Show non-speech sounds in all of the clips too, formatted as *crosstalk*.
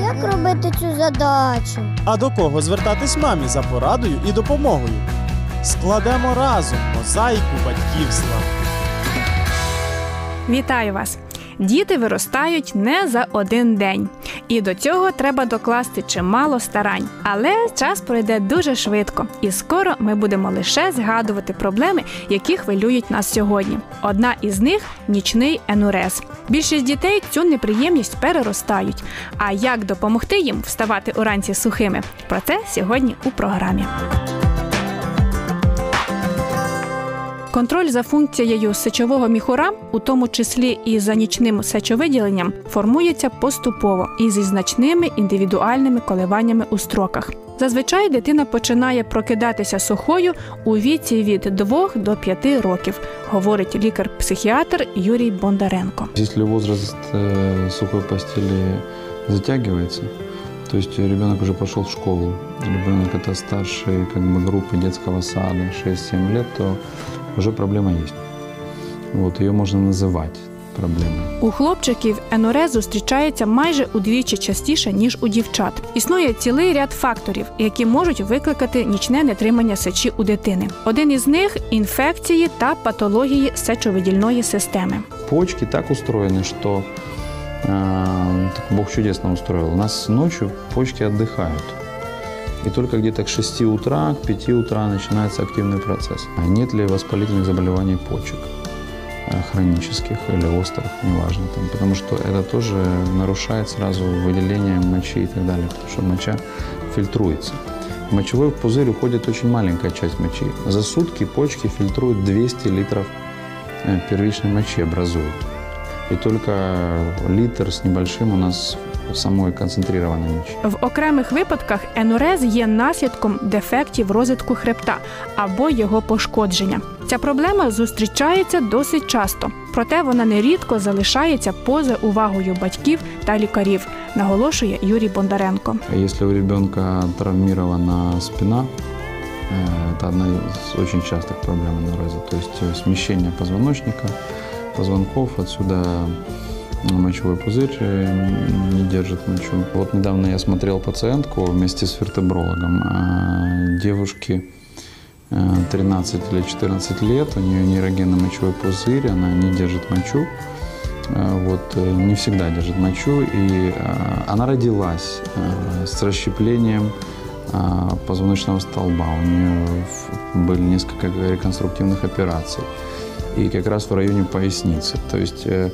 Як робити цю задачу? А до кого звертатись мамі за порадою і допомогою? Складемо разом мозаїку батьківства. Вітаю вас! Діти виростають не за один день, і до цього треба докласти чимало старань. Але час пройде дуже швидко, і скоро ми будемо лише згадувати проблеми, які хвилюють нас сьогодні. Одна із них нічний енурез. Більшість дітей цю неприємність переростають. А як допомогти їм вставати уранці сухими? Про це сьогодні у програмі. Контроль за функцією сечового міхура, у тому числі і за нічним сечовиділенням, формується поступово і зі значними індивідуальними коливаннями у строках. Зазвичай дитина починає прокидатися сухою у віці від 2 до 5 років, говорить лікар-психіатр Юрій Бондаренко. Если возраст э, сухой постели затягивается, то есть ребенок уже пошел в школу, ребенок это старший как бы, группы детского сада 6-7 лет, то уже проблема есть. Вот, ее можно называть проблемой. У хлопчиків енурез зустрічається майже удвічі частіше ніж у дівчат. Існує цілий ряд факторів, які можуть викликати нічне нетримання сечі у дитини. Один із них інфекції та патології сечовидільної системи. Почки так устроены, что э, так Бог чудесно устроил. У нас ночью почки отдыхают. И только где-то к 6 утра, к 5 утра начинается активный процесс. А Нет ли воспалительных заболеваний почек? э, хронических или острых, неважно. Там, потому что это тоже нарушает сразу выделение мочи и так далее, потому что моча фильтруется. В мочевой пузырь уходит очень маленькая часть мочи. За сутки почки фильтруют 200 литров э, первичной мочи, образуют. И только литр с небольшим у нас самой концентрированной мочи. В окремих випадках енурез є наслідком дефектів розвитку хребта або його пошкодження. Ця проблема зустрічається досить часто, проте вона нерідко залишається поза увагою батьків та лікарів, наголошує Юрій Бондаренко. Если у ребенка травмирована спина, э, это одна из очень частых проблем ануреза. То есть э, смещение позвоночника, позвонков, отсюда мочевой пузырь э, не держит мочу. Вот недавно я смотрел пациентку вместе с вертебрологом. А, Девушке э, 13 или 14 лет, у нее нейрогенный мочевой пузырь, она не держит мочу. Э, Вот, не всегда держит мочу, и она родилась с расщеплением позвоночного столба. У нее были несколько реконструктивных операций. И как раз в районе поясницы. То есть э,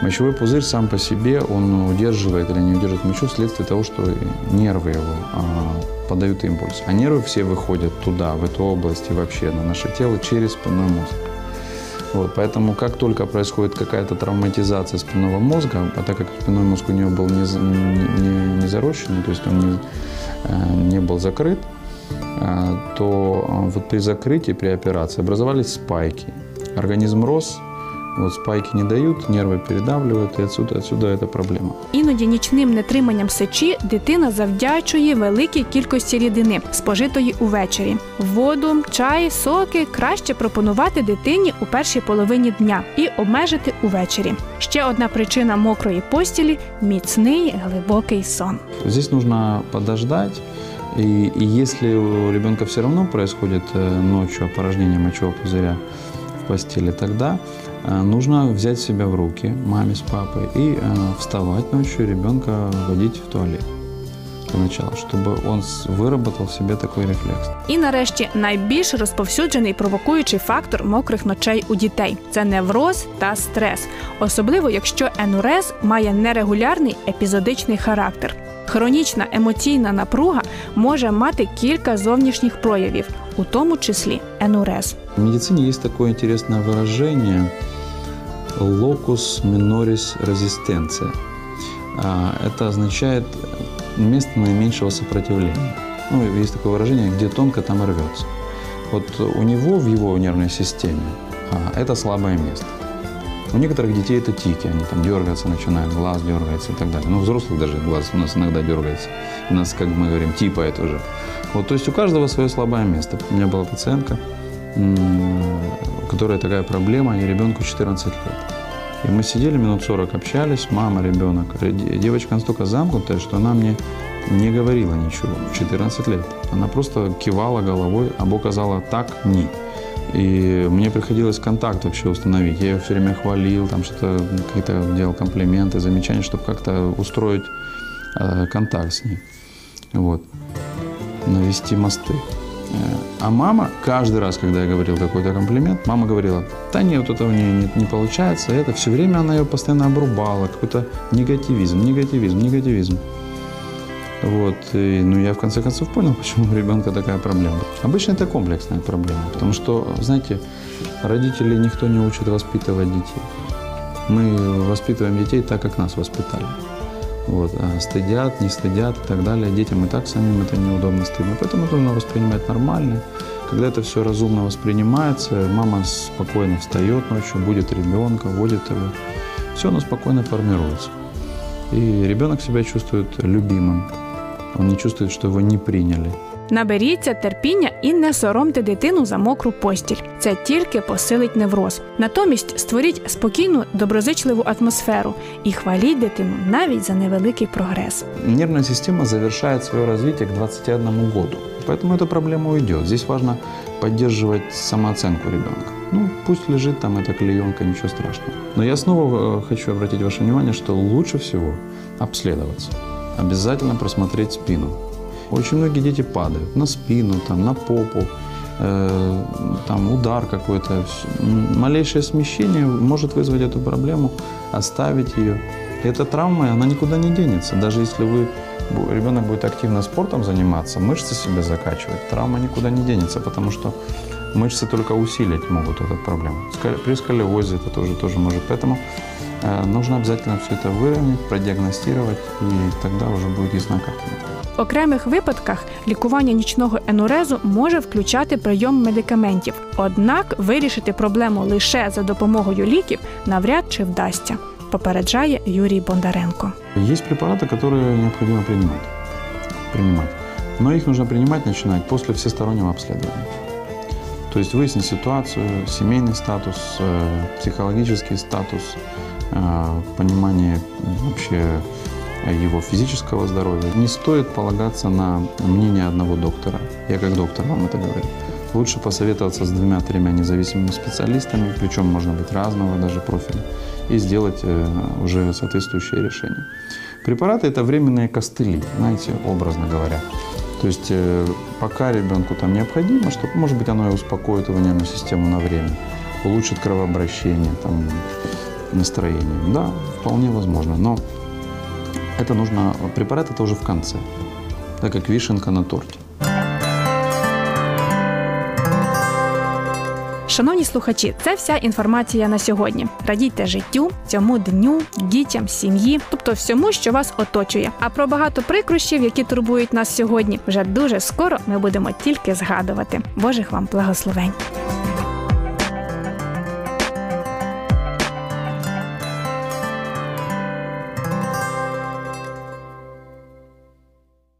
мочевой пузырь сам по себе, он удерживает или не удерживает мочу вследствие того, что нервы его а, подают импульс. А нервы все выходят туда, в эту область и вообще на наше тело через спинной мозг. Вот, поэтому как только происходит какая-то травматизация спинного мозга, а так как спинной мозг у нее был не, не, не- зарощенный, то есть он не, не был закрыт, э, то э, вот при закрытии, при операции образовались спайки. Организм рос, вот спайки не дают, нервы передавливают, и отсюда, отсюда эта проблема. Іноді нічним нетриманням сечі дитина завдячує великій кількості рідини, спожитої увечері. Воду, чай, соки краще пропонувати дитині у першій половині дня і обмежити увечері. Ще одна причина мокрої постілі міцний глибокий сон. Здесь нужно подождать, и, и если у ребенка все равно происходит э, ночью опорожнение мочевого пузыря в постели, тогда э, нужно взять себя в руки маме с папой и э, вставать ночью и ребенка водить в туалет для начала, чтобы он с- выработал в себе такой рефлекс. І нарешті найбільш розповсюджений провокуючий фактор мокрих ночей у дітей це невроз та стрес, особливо якщо енурез має нерегулярний епізодичний характер. Хронічна емоційна напруга може мати кілька зовнішніх проявів, у тому числі енурез. В медицине есть такое интересное выражение minoris resistentia. А, Это означает место наименьшего сопротивления. Ну, есть такое выражение, где тонко, там и рвется. Вот у него в его нервной системе а, это слабое место. У некоторых детей это тики, они там дергаться начинают, глаз дергается и так далее. Ну, взрослых даже глаз у нас иногда дергается. У нас, как мы говорим, типает уже. Вот, то есть у каждого свое слабое место. У меня была пациентка, которой такая проблема, и ребенку 14 лет. И мы сидели минут 40, общались, мама, ребенок. Ре- Девочка настолько замкнутая, что она мне не говорила ничего в 14 лет. Она просто кивала головой, або казала так, ни. И мне приходилось контакт вообще установить. Я ее все время хвалил, там что-то какие-то делал комплименты, замечания, чтобы как-то устроить э, контакт с ней. Вот. Навести мосты. А мама, каждый раз, когда я говорил какой-то комплимент, мама говорила, да нет, вот это у нее не, не получается. Это все время она ее постоянно обрубала, какой-то негативизм, негативизм, негативизм. Вот, и, ну я в конце концов понял, *laughs* почему у ребенка такая проблема. Обычно это комплексная проблема, потому что, знаете, родителей никто не учит воспитывать детей. Мы воспитываем детей так, как нас воспитали. Вот, а стыдят, не стыдят и так далее. Детям и так самим это неудобно, стыдно. Поэтому это нужно воспринимать нормально. Когда это все разумно воспринимается, мама спокойно встает ночью, будет ребенка, водит его. Все оно спокойно формируется. И ребенок себя чувствует любимым. Он не чувствует, что его не приняли. Наберіться терпіння і не соромте дитину за мокру постіль. Це тільки посилить невроз. Натомість створіть спокійну, доброзичливу атмосферу і хваліть дитину навіть за невеликий прогрес. Нервная система завершает свое развитие к 21 году. Поэтому эта проблема уйдет. Здесь важно поддерживать самооценку ребенка. Ну, пусть лежит там эта клеенка, ничего страшного. Но я снова э, хочу обратить ваше внимание, что лучше всего обследоваться. Обязательно просмотреть спину. Очень многие дети падают на спину, там, на попу, э, там удар какой-то. Малейшее смещение может вызвать эту проблему, оставить ее. И эта травма, она никуда не денется. Даже если вы, ребенок будет активно спортом заниматься, мышцы себе закачивать, травма никуда не денется, потому что мышцы только усилить могут эту проблему. При сколиозе это тоже, тоже может. Поэтому э, нужно обязательно все это выровнять, продиагностировать, и тогда уже будет ясна картина. В окремих випадках лікування нічного енурезу може включати прийом медикаментів. Однак вирішити проблему лише за допомогою ліків навряд чи вдасться, попереджає Юрій Бондаренко. Есть препараты, которые необходимо принимать. принимать. Но их нужно принимать начинать после всестороннего обследования. То есть выяснить ситуацию, семейный статус, э, психологический статус, э, понимание вообще его физического здоровья. Не стоит полагаться на мнение одного доктора. Я как доктор вам это говорю. Лучше посоветоваться с двумя-тремя независимыми специалистами, причем можно быть разного даже профиля, и сделать э, уже соответствующее решение. Препараты – это временные костыли, знаете, образно говоря. То есть э, пока ребенку там необходимо, что, может быть, оно и успокоит его нервную систему на время, улучшит кровообращение, там, настроение. Да, вполне возможно. Но это нужно, препарат это уже в конце, так как вишенка на торте. Шановні слухачі, це вся інформація на сьогодні. Радійте життю, цьому дню, дітям, сім'ї, тобто всьому, що вас оточує. А про багато прикрощів, які турбують нас сьогодні, вже дуже скоро ми будемо тільки згадувати. Божих вам благословень!